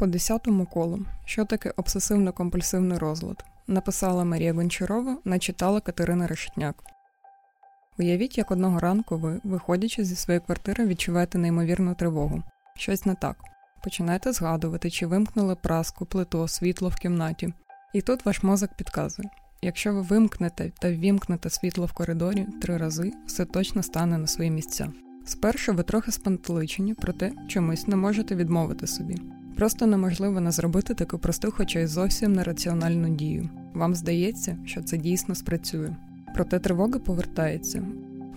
По десятому колу, що таке обсесивно-компульсивний розлад, написала Марія Гончарова, начитала Катерина Решетняк. Уявіть, як одного ранку ви, виходячи зі своєї квартири, відчуваєте неймовірну тривогу. Щось не так. Починаєте згадувати, чи вимкнули праску, плиту, світло в кімнаті. І тут ваш мозок підказує: якщо ви вимкнете та ввімкнете світло в коридорі три рази, все точно стане на свої місця. Спершу ви трохи спантеличені, проте чомусь не можете відмовити собі. Просто неможливо не зробити таку просту, хоча й зовсім нераціональну дію. Вам здається, що це дійсно спрацює. Проте тривога повертається.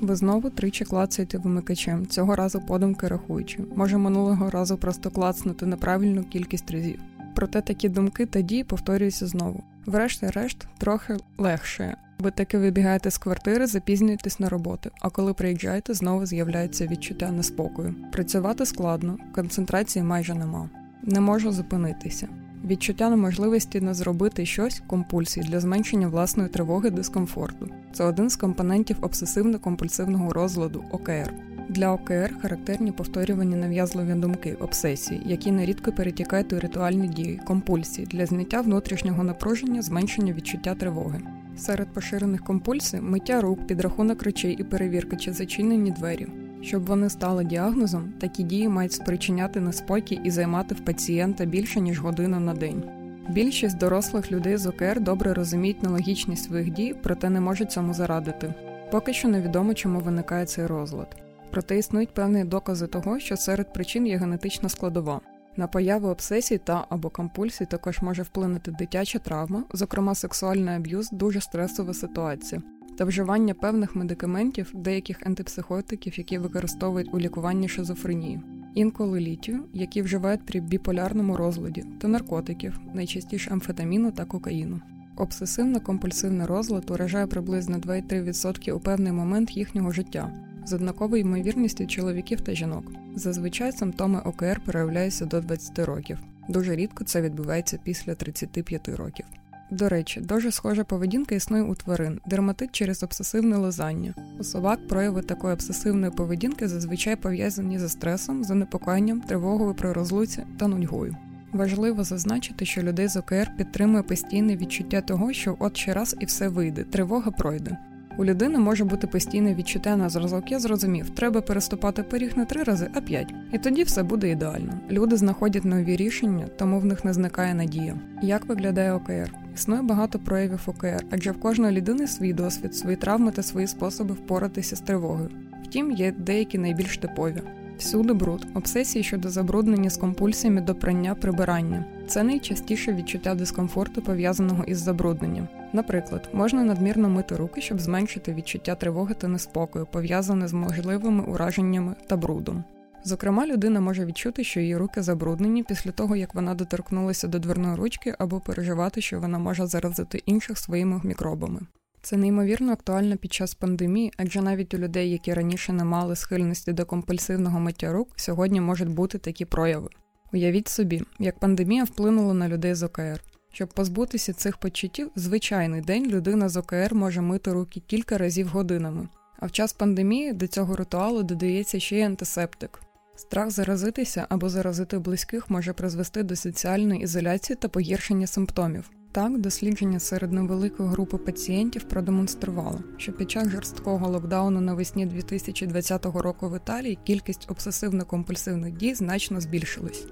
Ви знову тричі клацаєте вимикачем, цього разу подумки рахуючи, може минулого разу просто клацнути неправильну кількість разів. Проте такі думки та дії повторюються знову. Врешті-решт, трохи легше. Ви таки вибігаєте з квартири, запізнюєтесь на роботу, а коли приїжджаєте, знову з'являється відчуття неспокою. Працювати складно, концентрації майже нема. Не можу зупинитися. Відчуття неможливості не зробити щось компульсії для зменшення власної тривоги дискомфорту. Це один з компонентів обсесивно-компульсивного розладу ОКР. Для ОКР характерні повторювані нав'язливі думки, обсесії, які нерідко перетікають у ритуальні дії, компульсії для зняття внутрішнього напруження, зменшення відчуття тривоги. Серед поширених компульсій миття рук, підрахунок речей і перевірка чи зачинені двері. Щоб вони стали діагнозом, такі дії мають спричиняти неспокій і займати в пацієнта більше ніж годину на день. Більшість дорослих людей з ОКР добре розуміють нелогічність своїх дій, проте не можуть цьому зарадити. Поки що невідомо, чому виникає цей розлад. Проте існують певні докази того, що серед причин є генетична складова. На появу обсесій та або компульсій також може вплинути дитяча травма, зокрема сексуальний аб'юз, дуже стресова ситуація, та вживання певних медикаментів, деяких антипсихотиків, які використовують у лікуванні шизофренії, інколи літію, які вживають при біполярному розладі, та наркотиків, найчастіше амфетаміну та кокаїну. Обсесивно-компульсивний розлад уражає приблизно 2-3% у певний момент їхнього життя з однаковою ймовірністю чоловіків та жінок. Зазвичай симптоми ОКР проявляються до 20 років. Дуже рідко це відбувається після 35 років. До речі, дуже схожа поведінка існує у тварин, дерматит через обсесивне лизання. У собак прояви такої обсесивної поведінки зазвичай пов'язані зі стресом, занепокоєнням, тривогою при розлуці та нудьгою. Важливо зазначити, що людей з ОКР підтримує постійне відчуття того, що от ще раз і все вийде, тривога пройде. У людини може бути постійне відчуття на зразок, я зрозумів, треба переступати поріг не три рази, а п'ять. І тоді все буде ідеально. Люди знаходять нові рішення, тому в них не зникає надія. Як виглядає ОКР? Існує багато проявів ОКР, адже в кожної людини свій досвід, свої травми та свої способи впоратися з тривогою. Втім, є деякі найбільш типові. Всюди бруд, обсесії щодо забруднення з компульсіями до прання прибирання. Це найчастіше відчуття дискомфорту, пов'язаного із забрудненням. Наприклад, можна надмірно мити руки, щоб зменшити відчуття тривоги та неспокою, пов'язане з можливими ураженнями та брудом. Зокрема, людина може відчути, що її руки забруднені після того, як вона доторкнулася до дверної ручки, або переживати, що вона може заразити інших своїми мікробами. Це неймовірно актуально під час пандемії, адже навіть у людей, які раніше не мали схильності до компульсивного миття рук, сьогодні можуть бути такі прояви. Уявіть собі, як пандемія вплинула на людей з ОКР. Щоб позбутися цих почуттів, звичайний день людина з ОКР може мити руки кілька разів годинами. А в час пандемії до цього ритуалу додається ще й антисептик. Страх заразитися або заразити близьких може призвести до соціальної ізоляції та погіршення симптомів. Так, дослідження серед невеликої групи пацієнтів продемонструвало, що під час жорсткого локдауну навесні 2020 року в Італії кількість обсесивно-компульсивних дій значно збільшилась.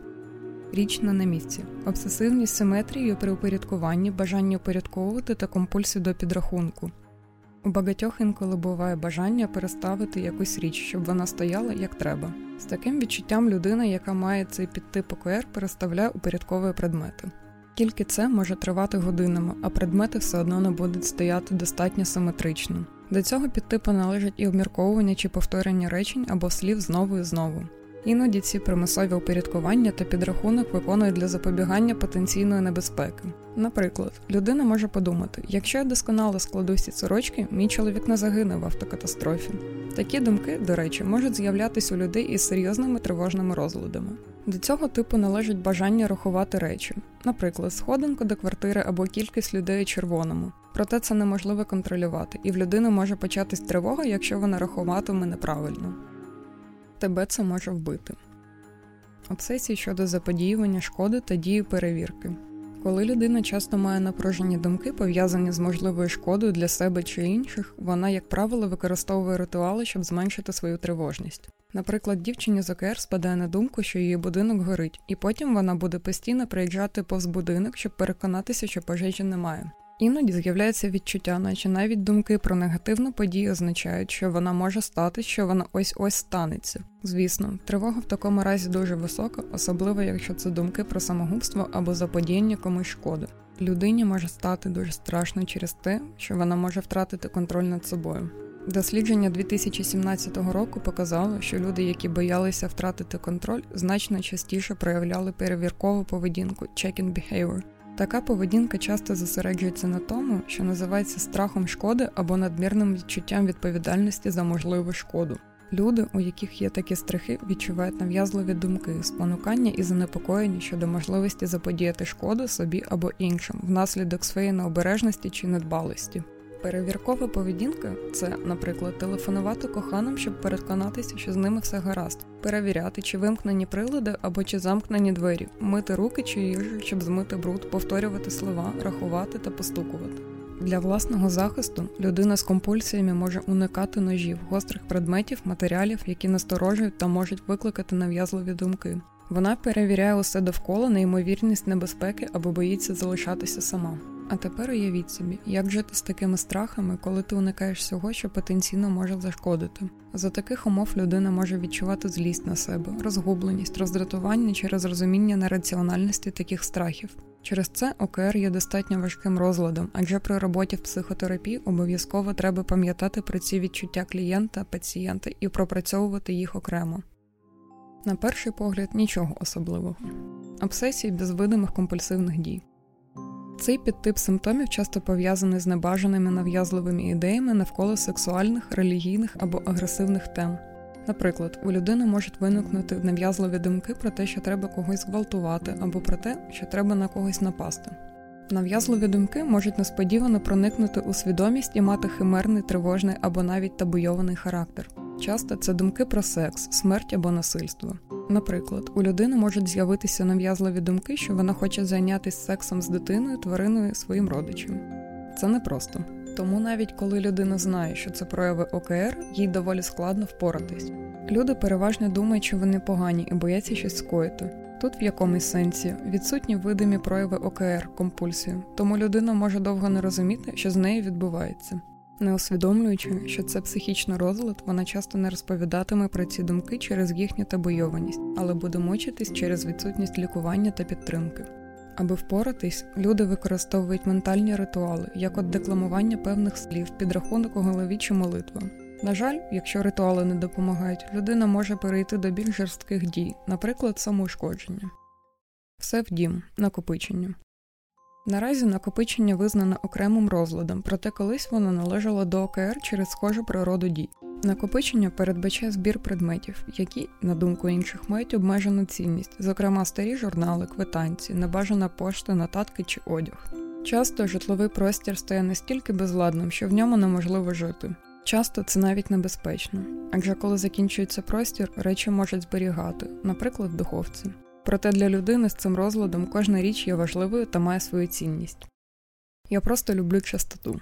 Річ на місці, обсесивність симетрією при упорядкуванні, бажання упорядковувати та компульсію до підрахунку. У багатьох інколи буває бажання переставити якусь річ, щоб вона стояла як треба. З таким відчуттям людина, яка має цей підтип ОКР, переставляє упорядковує предмети. Тільки це може тривати годинами, а предмети все одно не будуть стояти достатньо симетрично. До цього підтипу належать і обмірковування чи повторення речень або слів знову і знову. Іноді ці примусові упорядкування та підрахунок виконують для запобігання потенційної небезпеки. Наприклад, людина може подумати: якщо я досконало складу всі сорочки, мій чоловік не загине в автокатастрофі. Такі думки, до речі, можуть з'являтися у людей із серйозними тривожними розладами. До цього типу належить бажання рахувати речі, наприклад, сходинку до квартири або кількість людей у червоному. Проте це неможливо контролювати, і в людини може початись тривога, якщо вона рахуватиме неправильно. Тебе це може вбити. обсесії щодо заподіювання шкоди та дії перевірки. Коли людина часто має напружені думки, пов'язані з можливою шкодою для себе чи інших, вона, як правило, використовує ритуали, щоб зменшити свою тривожність. Наприклад, дівчині з ОКР спадає на думку, що її будинок горить, і потім вона буде постійно приїжджати повз будинок, щоб переконатися, що пожежі немає. Іноді з'являється відчуття, наче навіть думки про негативну подію означають, що вона може стати, що вона ось ось станеться. Звісно, тривога в такому разі дуже висока, особливо якщо це думки про самогубство або заподіяння комусь шкоди. Людині може стати дуже страшно через те, що вона може втратити контроль над собою. Дослідження 2017 року показало, що люди, які боялися втратити контроль, значно частіше проявляли перевіркову поведінку checking behavior, Така поведінка часто зосереджується на тому, що називається страхом шкоди або надмірним відчуттям відповідальності за можливу шкоду. Люди, у яких є такі страхи, відчувають нав'язливі думки, спонукання і занепокоєння щодо можливості заподіяти шкоду собі або іншим внаслідок своєї необережності чи недбалості. Перевіркова поведінка це, наприклад, телефонувати коханим, щоб переконатися, що з ними все гаразд, перевіряти, чи вимкнені прилади або чи замкнені двері, мити руки чи їжу, щоб змити бруд, повторювати слова, рахувати та постукувати. Для власного захисту людина з компульсіями може уникати ножів, гострих предметів, матеріалів, які насторожують та можуть викликати нав'язливі думки. Вона перевіряє усе довкола на ймовірність небезпеки або боїться залишатися сама. А тепер уявіть собі, як жити з такими страхами, коли ти уникаєш всього, що потенційно може зашкодити. За таких умов людина може відчувати злість на себе, розгубленість, роздратування через розуміння нераціональності таких страхів. Через це ОКР є достатньо важким розладом, адже при роботі в психотерапії обов'язково треба пам'ятати про ці відчуття клієнта, пацієнта і пропрацьовувати їх окремо. На перший погляд, нічого особливого. Обсесії без видимих компульсивних дій. Цей підтип симптомів часто пов'язаний з небажаними нав'язливими ідеями навколо сексуальних, релігійних або агресивних тем. Наприклад, у людини можуть виникнути нав'язливі думки про те, що треба когось зґвалтувати, або про те, що треба на когось напасти. Нав'язливі думки можуть несподівано проникнути у свідомість і мати химерний, тривожний або навіть табуйований характер. Часто це думки про секс, смерть або насильство. Наприклад, у людини можуть з'явитися нав'язливі думки, що вона хоче зайнятися сексом з дитиною, твариною, своїм родичем. Це непросто. Тому навіть коли людина знає, що це прояви ОКР, їй доволі складно впоратись. Люди переважно думають, що вони погані і бояться щось скоїти. Тут в якомусь сенсі відсутні видимі прояви ОКР, компульсію, тому людина може довго не розуміти, що з нею відбувається. Не усвідомлюючи, що це психічний розлад, вона часто не розповідатиме про ці думки через їхню табойованість, але буде мучитись через відсутність лікування та підтримки. Аби впоратись, люди використовують ментальні ритуали, як от декламування певних слів, підрахунок у голові чи молитва. На жаль, якщо ритуали не допомагають, людина може перейти до більш жорстких дій, наприклад, самоушкодження. Все в дім, накопичення. Наразі накопичення визнано окремим розладом, проте колись воно належало до ОКР через схожу природу дій. Накопичення передбачає збір предметів, які, на думку інших, мають обмежену цінність, зокрема старі журнали, квитанції, небажана пошта, нотатки чи одяг. Часто житловий простір стає настільки безладним, що в ньому неможливо жити. Часто це навіть небезпечно, адже коли закінчується простір, речі можуть зберігати, наприклад, в духовці. Проте для людини з цим розладом кожна річ є важливою та має свою цінність. Я просто люблю чистоту.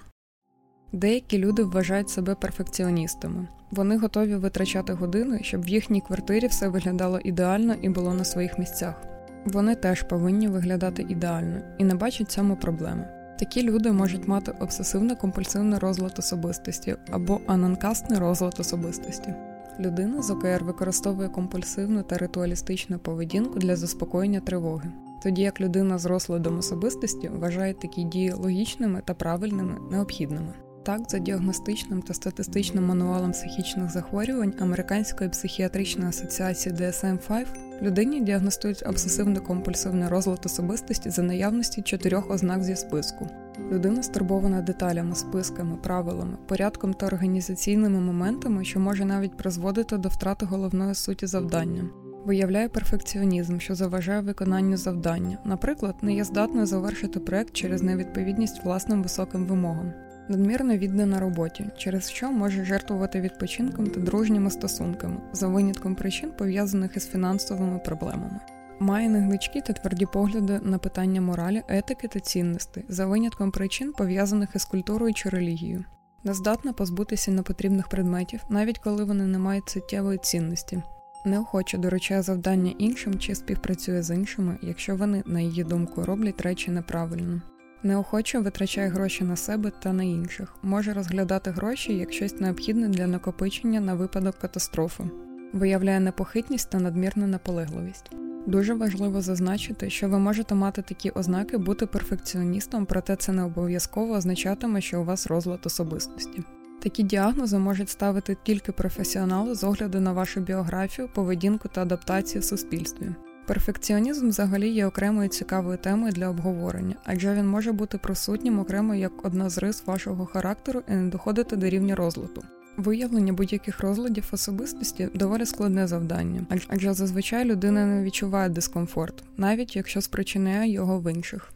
Деякі люди вважають себе перфекціоністами. Вони готові витрачати години, щоб в їхній квартирі все виглядало ідеально і було на своїх місцях. Вони теж повинні виглядати ідеально і не бачать цьому проблеми. Такі люди можуть мати обсесивно-компульсивний розлад особистості або ананкастний розлад особистості. Людина з ОКР використовує компульсивну та ритуалістичну поведінку для заспокоєння тривоги, тоді як людина з розладом особистості вважає такі дії логічними та правильними необхідними. Так, за діагностичним та статистичним мануалом психічних захворювань Американської психіатричної асоціації DSM-5 людині діагностують обсесивно-компульсивний розлад особистості за наявності чотирьох ознак зі списку. Людина стурбована деталями, списками, правилами, порядком та організаційними моментами, що може навіть призводити до втрати головної суті завдання. Виявляє перфекціонізм, що заважає виконанню завдання, наприклад, не є здатною завершити проект через невідповідність власним високим вимогам. надмірно віддана роботі, через що може жертвувати відпочинком та дружніми стосунками за винятком причин, пов'язаних із фінансовими проблемами. Має негничкі та тверді погляди на питання моралі, етики та цінностей за винятком причин, пов'язаних із культурою чи релігією. Не здатна позбутися непотрібних предметів, навіть коли вони не мають суттєвої цінності. Неохоче доручає завдання іншим чи співпрацює з іншими, якщо вони, на її думку, роблять речі неправильно. Неохоче витрачає гроші на себе та на інших, може розглядати гроші як щось необхідне для накопичення на випадок катастрофи, виявляє непохитність та надмірну наполегливість. Дуже важливо зазначити, що ви можете мати такі ознаки бути перфекціоністом, проте це не обов'язково означатиме, що у вас розлад особистості. Такі діагнози можуть ставити тільки професіонали з огляду на вашу біографію, поведінку та адаптацію в суспільстві. Перфекціонізм взагалі є окремою цікавою темою для обговорення, адже він може бути присутнім окремо як одна з рис вашого характеру і не доходити до рівня розладу. Виявлення будь-яких розладів особистості доволі складне завдання, адже зазвичай людина не відчуває дискомфорт, навіть якщо спричиняє його в інших.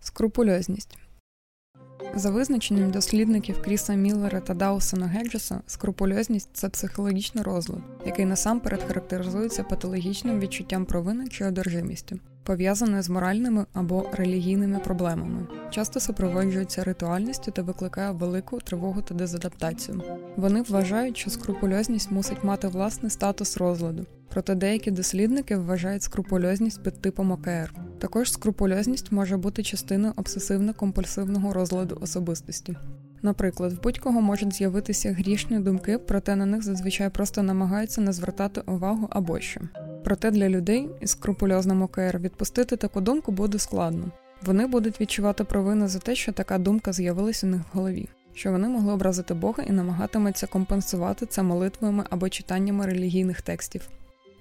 Скрупульозність за визначенням дослідників Кріса Міллера та Даусона Геджеса, скрупульозність це психологічний розлад, який насамперед характеризується патологічним відчуттям провини чи одержимістю, пов'язаною з моральними або релігійними проблемами, часто супроводжується ритуальністю та викликає велику тривогу та дезадаптацію. Вони вважають, що скрупульозність мусить мати власний статус розладу, проте деякі дослідники вважають скрупульозність під типом ОКР. Також скрупульозність може бути частиною обсесивно-компульсивного розладу особистості. Наприклад, в будь-кого можуть з'явитися грішні думки, проте на них зазвичай просто намагаються не звертати увагу або що. Проте для людей із скрупульозним ОКР відпустити таку думку буде складно. Вони будуть відчувати провину за те, що така думка з'явилася у них в голові, що вони могли образити Бога і намагатимуться компенсувати це молитвами або читаннями релігійних текстів.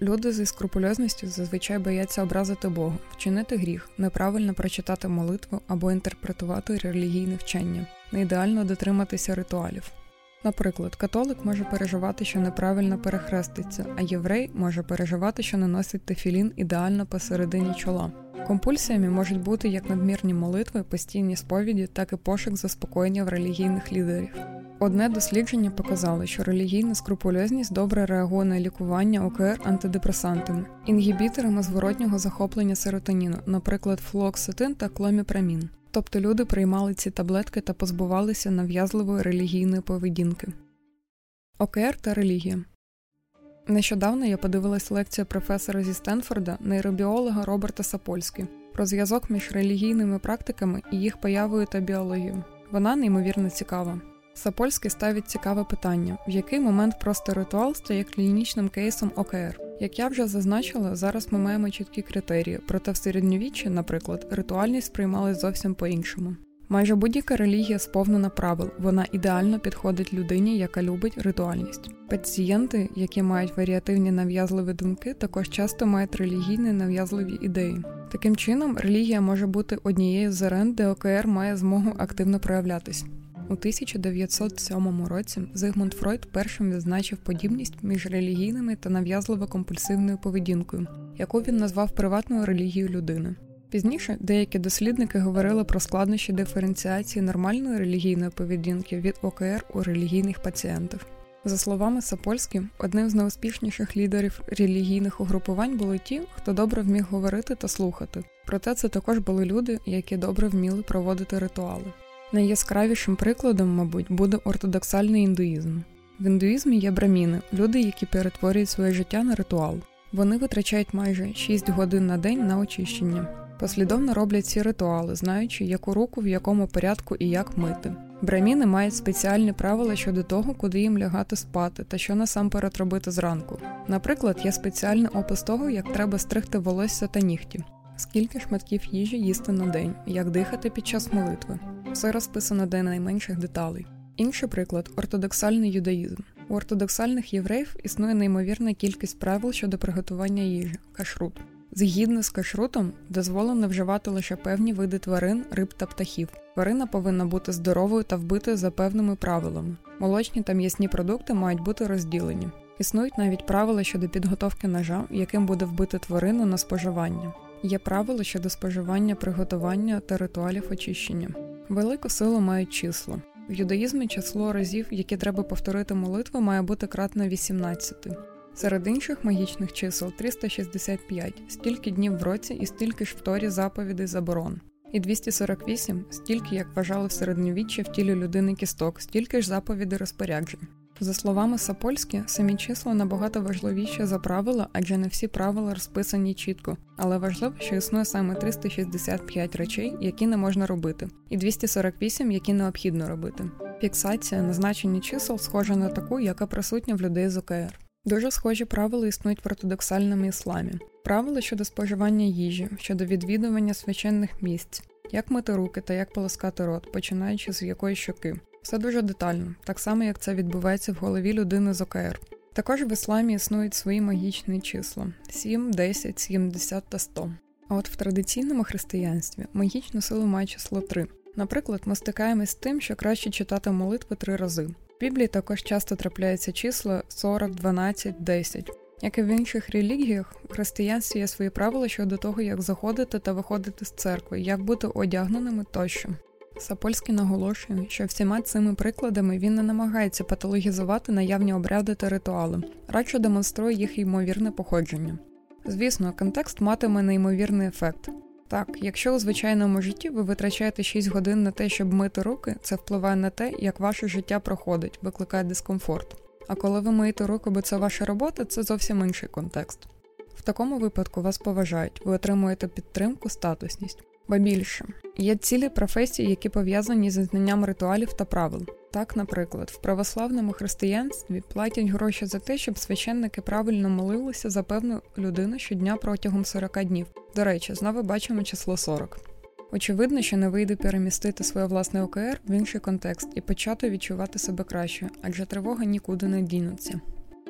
Люди зі скрупульозністю зазвичай бояться образити Бога, вчинити гріх, неправильно прочитати молитву або інтерпретувати релігійне вчення, не ідеально дотриматися ритуалів. Наприклад, католик може переживати, що неправильно перехреститься, а єврей може переживати, що не носить тефілін ідеально посередині чола. Компульсіями можуть бути як надмірні молитви, постійні сповіді, так і пошук заспокоєння в релігійних лідерів. Одне дослідження показало, що релігійна скрупульозність добре реагує на лікування ОКР антидепресантами, інгібіторами зворотнього захоплення серотоніну, наприклад, флуоксетин та кломіпрамін. Тобто люди приймали ці таблетки та позбувалися нав'язливої релігійної поведінки. ОКР та релігія Нещодавно я подивилась лекцію професора зі Стенфорда, нейробіолога Роберта Сапольські про зв'язок між релігійними практиками і їх появою та біологією. Вона неймовірно цікава. Сапольський ставить цікаве питання, в який момент просто ритуал стає клінічним кейсом ОКР. Як я вже зазначила, зараз ми маємо чіткі критерії, проте в середньовіччі, наприклад, ритуальність сприймалась зовсім по-іншому. Майже будь-яка релігія сповнена правил, вона ідеально підходить людині, яка любить ритуальність. Пацієнти, які мають варіативні нав'язливі думки, також часто мають релігійні нав'язливі ідеї. Таким чином, релігія може бути однією з арен, де ОКР має змогу активно проявлятись. У 1907 році Зигмунд Фройд першим відзначив подібність між релігійними та нав'язливо-компульсивною поведінкою, яку він назвав приватною релігією людини. Пізніше деякі дослідники говорили про складнощі диференціації нормальної релігійної поведінки від ОКР у релігійних пацієнтів. За словами Сапольські, одним з найуспішніших лідерів релігійних угрупувань були ті, хто добре вміг говорити та слухати. Проте це також були люди, які добре вміли проводити ритуали. Найяскравішим прикладом, мабуть, буде ортодоксальний індуїзм. В індуїзмі є браміни, люди, які перетворюють своє життя на ритуал. Вони витрачають майже 6 годин на день на очищення. Послідовно роблять ці ритуали, знаючи, яку руку в якому порядку і як мити. Браміни мають спеціальні правила щодо того, куди їм лягати спати та що насамперед робити зранку. Наприклад, є спеціальний опис того, як треба стригти волосся та нігті, скільки шматків їжі їсти на день, як дихати під час молитви. Все розписано до найменших деталей. Інший приклад ортодоксальний юдаїзм. У ортодоксальних євреїв існує неймовірна кількість правил щодо приготування їжі кашрут. Згідно з кашрутом, дозволено вживати лише певні види тварин, риб та птахів. Тварина повинна бути здоровою та вбитою за певними правилами. Молочні та м'ясні продукти мають бути розділені. Існують навіть правила щодо підготовки ножа, яким буде вбити тварину на споживання. Є правила щодо споживання, приготування та ритуалів очищення. Велику силу мають числа. В юдаїзмі число разів, які треба повторити молитву, має бути кратне 18. Серед інших магічних чисел 365, стільки днів в році і стільки ж в торі заповідей заборон. І 248, стільки, як вважали в середньовіччі в тілі людини кісток, стільки ж заповідей розпоряджень. За словами Сапольські, самі числа набагато важливіші за правила, адже не всі правила розписані чітко, але важливо, що існує саме 365 речей, які не можна робити, і 248, які необхідно робити. Фіксація на значенні чисел схожа на таку, яка присутня в людей з ОКР. Дуже схожі правила існують в ортодоксальному ісламі. Правила щодо споживання їжі, щодо відвідування священних місць, як мити руки та як полоскати рот, починаючи з якої щоки. Все дуже детально, так само як це відбувається в голові людини з ОКР. Також в ісламі існують свої магічні числа: 7, 10, 70 та 100. А от в традиційному християнстві магічну силу має число 3. Наприклад, ми стикаємось з тим, що краще читати молитви три рази. В Біблії також часто трапляються числа 40, 12, 10. Як і в інших релігіях, в християнстві є свої правила щодо того, як заходити та виходити з церкви, як бути одягненими тощо. Сапольський наголошує, що всіма цими прикладами він не намагається патологізувати наявні обряди та ритуали, радше демонструє їх ймовірне походження. Звісно, контекст матиме неймовірний ефект. Так, якщо у звичайному житті ви витрачаєте 6 годин на те, щоб мити руки, це впливає на те, як ваше життя проходить, викликає дискомфорт. А коли ви миєте руки, бо це ваша робота, це зовсім інший контекст. В такому випадку вас поважають, ви отримуєте підтримку, статусність. Ба більше є цілі професії, які пов'язані зі знанням ритуалів та правил. Так, наприклад, в православному християнстві платять гроші за те, щоб священники правильно молилися за певну людину щодня протягом 40 днів. До речі, знову бачимо число 40. Очевидно, що не вийде перемістити своє власне ОКР в інший контекст і почати відчувати себе краще, адже тривога нікуди не дінуться.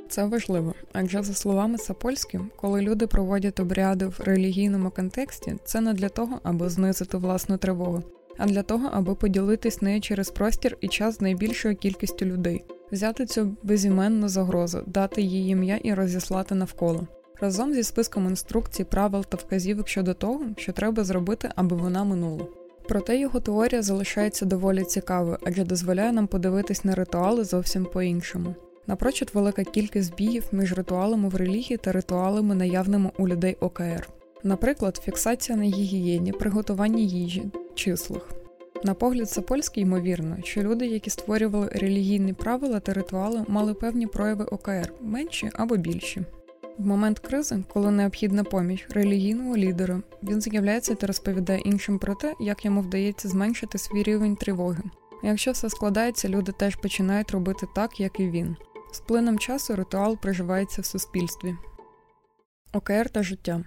Це важливо, адже за словами Сапольські, коли люди проводять обряди в релігійному контексті, це не для того, аби знизити власну тривогу, а для того, аби поділитись нею через простір і час з найбільшою кількістю людей, взяти цю безіменну загрозу, дати їй ім'я і розіслати навколо. Разом зі списком інструкцій, правил та вказівок щодо того, що треба зробити, аби вона минула. Проте його теорія залишається доволі цікавою, адже дозволяє нам подивитись на ритуали зовсім по-іншому. Напрочуд велика кількість збігів між ритуалами в релігії та ритуалами, наявними у людей ОКР. Наприклад, фіксація на гігієні, приготування їжі, числах. На погляд Сапольський, ймовірно, що люди, які створювали релігійні правила та ритуали, мали певні прояви ОКР менші або більші. В момент кризи, коли необхідна поміч релігійного лідера, він з'являється та розповідає іншим про те, як йому вдається зменшити свій рівень тривоги. Якщо все складається, люди теж починають робити так, як і він. З плином часу ритуал проживається в суспільстві. ОКР та життя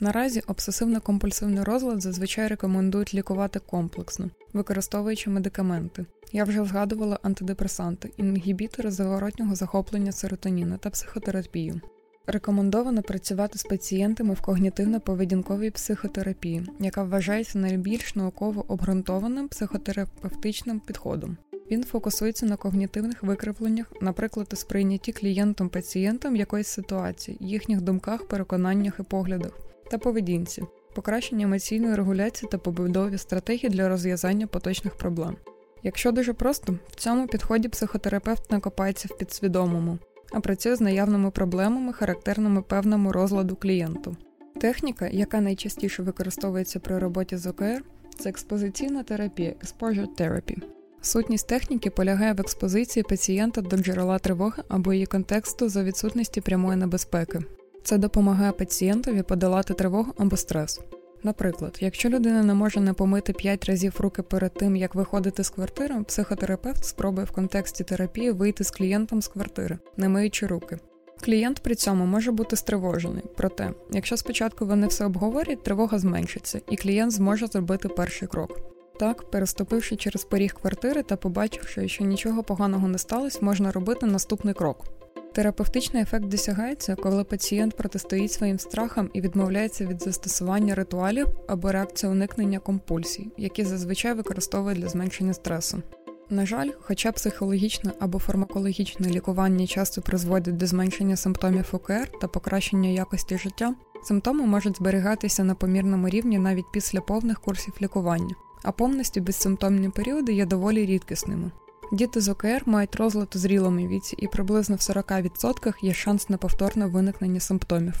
Наразі обсесивно-компульсивний розлад зазвичай рекомендують лікувати комплексно, використовуючи медикаменти. Я вже згадувала антидепресанти, інгібітори заворотнього захоплення серотоніна та психотерапію. Рекомендовано працювати з пацієнтами в когнітивно-поведінковій психотерапії, яка вважається найбільш науково обґрунтованим психотерапевтичним підходом. Він фокусується на когнітивних викривленнях, наприклад, у сприйнятті клієнтом-пацієнтом якоїсь ситуації, їхніх думках, переконаннях і поглядах та поведінці, покращення емоційної регуляції та побудові стратегій для розв'язання поточних проблем. Якщо дуже просто, в цьому підході психотерапевт не копається в підсвідомому, а працює з наявними проблемами, характерними певному розладу клієнту. Техніка, яка найчастіше використовується при роботі з ОКР, це експозиційна терапія Exposure Therapy. Сутність техніки полягає в експозиції пацієнта до джерела тривоги або її контексту за відсутності прямої небезпеки. Це допомагає пацієнтові подолати тривогу або стрес. Наприклад, якщо людина не може не помити 5 разів руки перед тим, як виходити з квартири, психотерапевт спробує в контексті терапії вийти з клієнтом з квартири, не миючи руки. Клієнт при цьому може бути стривожений, проте, якщо спочатку вони все обговорять, тривога зменшиться, і клієнт зможе зробити перший крок. Так, переступивши через поріг квартири та побачивши, що нічого поганого не сталося, можна робити наступний крок. Терапевтичний ефект досягається, коли пацієнт протистоїть своїм страхам і відмовляється від застосування ритуалів або реакції уникнення компульсій, які зазвичай використовують для зменшення стресу. На жаль, хоча психологічне або фармакологічне лікування часто призводять до зменшення симптомів ОКР та покращення якості життя, симптоми можуть зберігатися на помірному рівні навіть після повних курсів лікування а повністю безсимптомні періоди є доволі рідкісними. Діти з ОКР мають розлад у зрілому віці, і приблизно в 40% є шанс на повторне виникнення симптомів.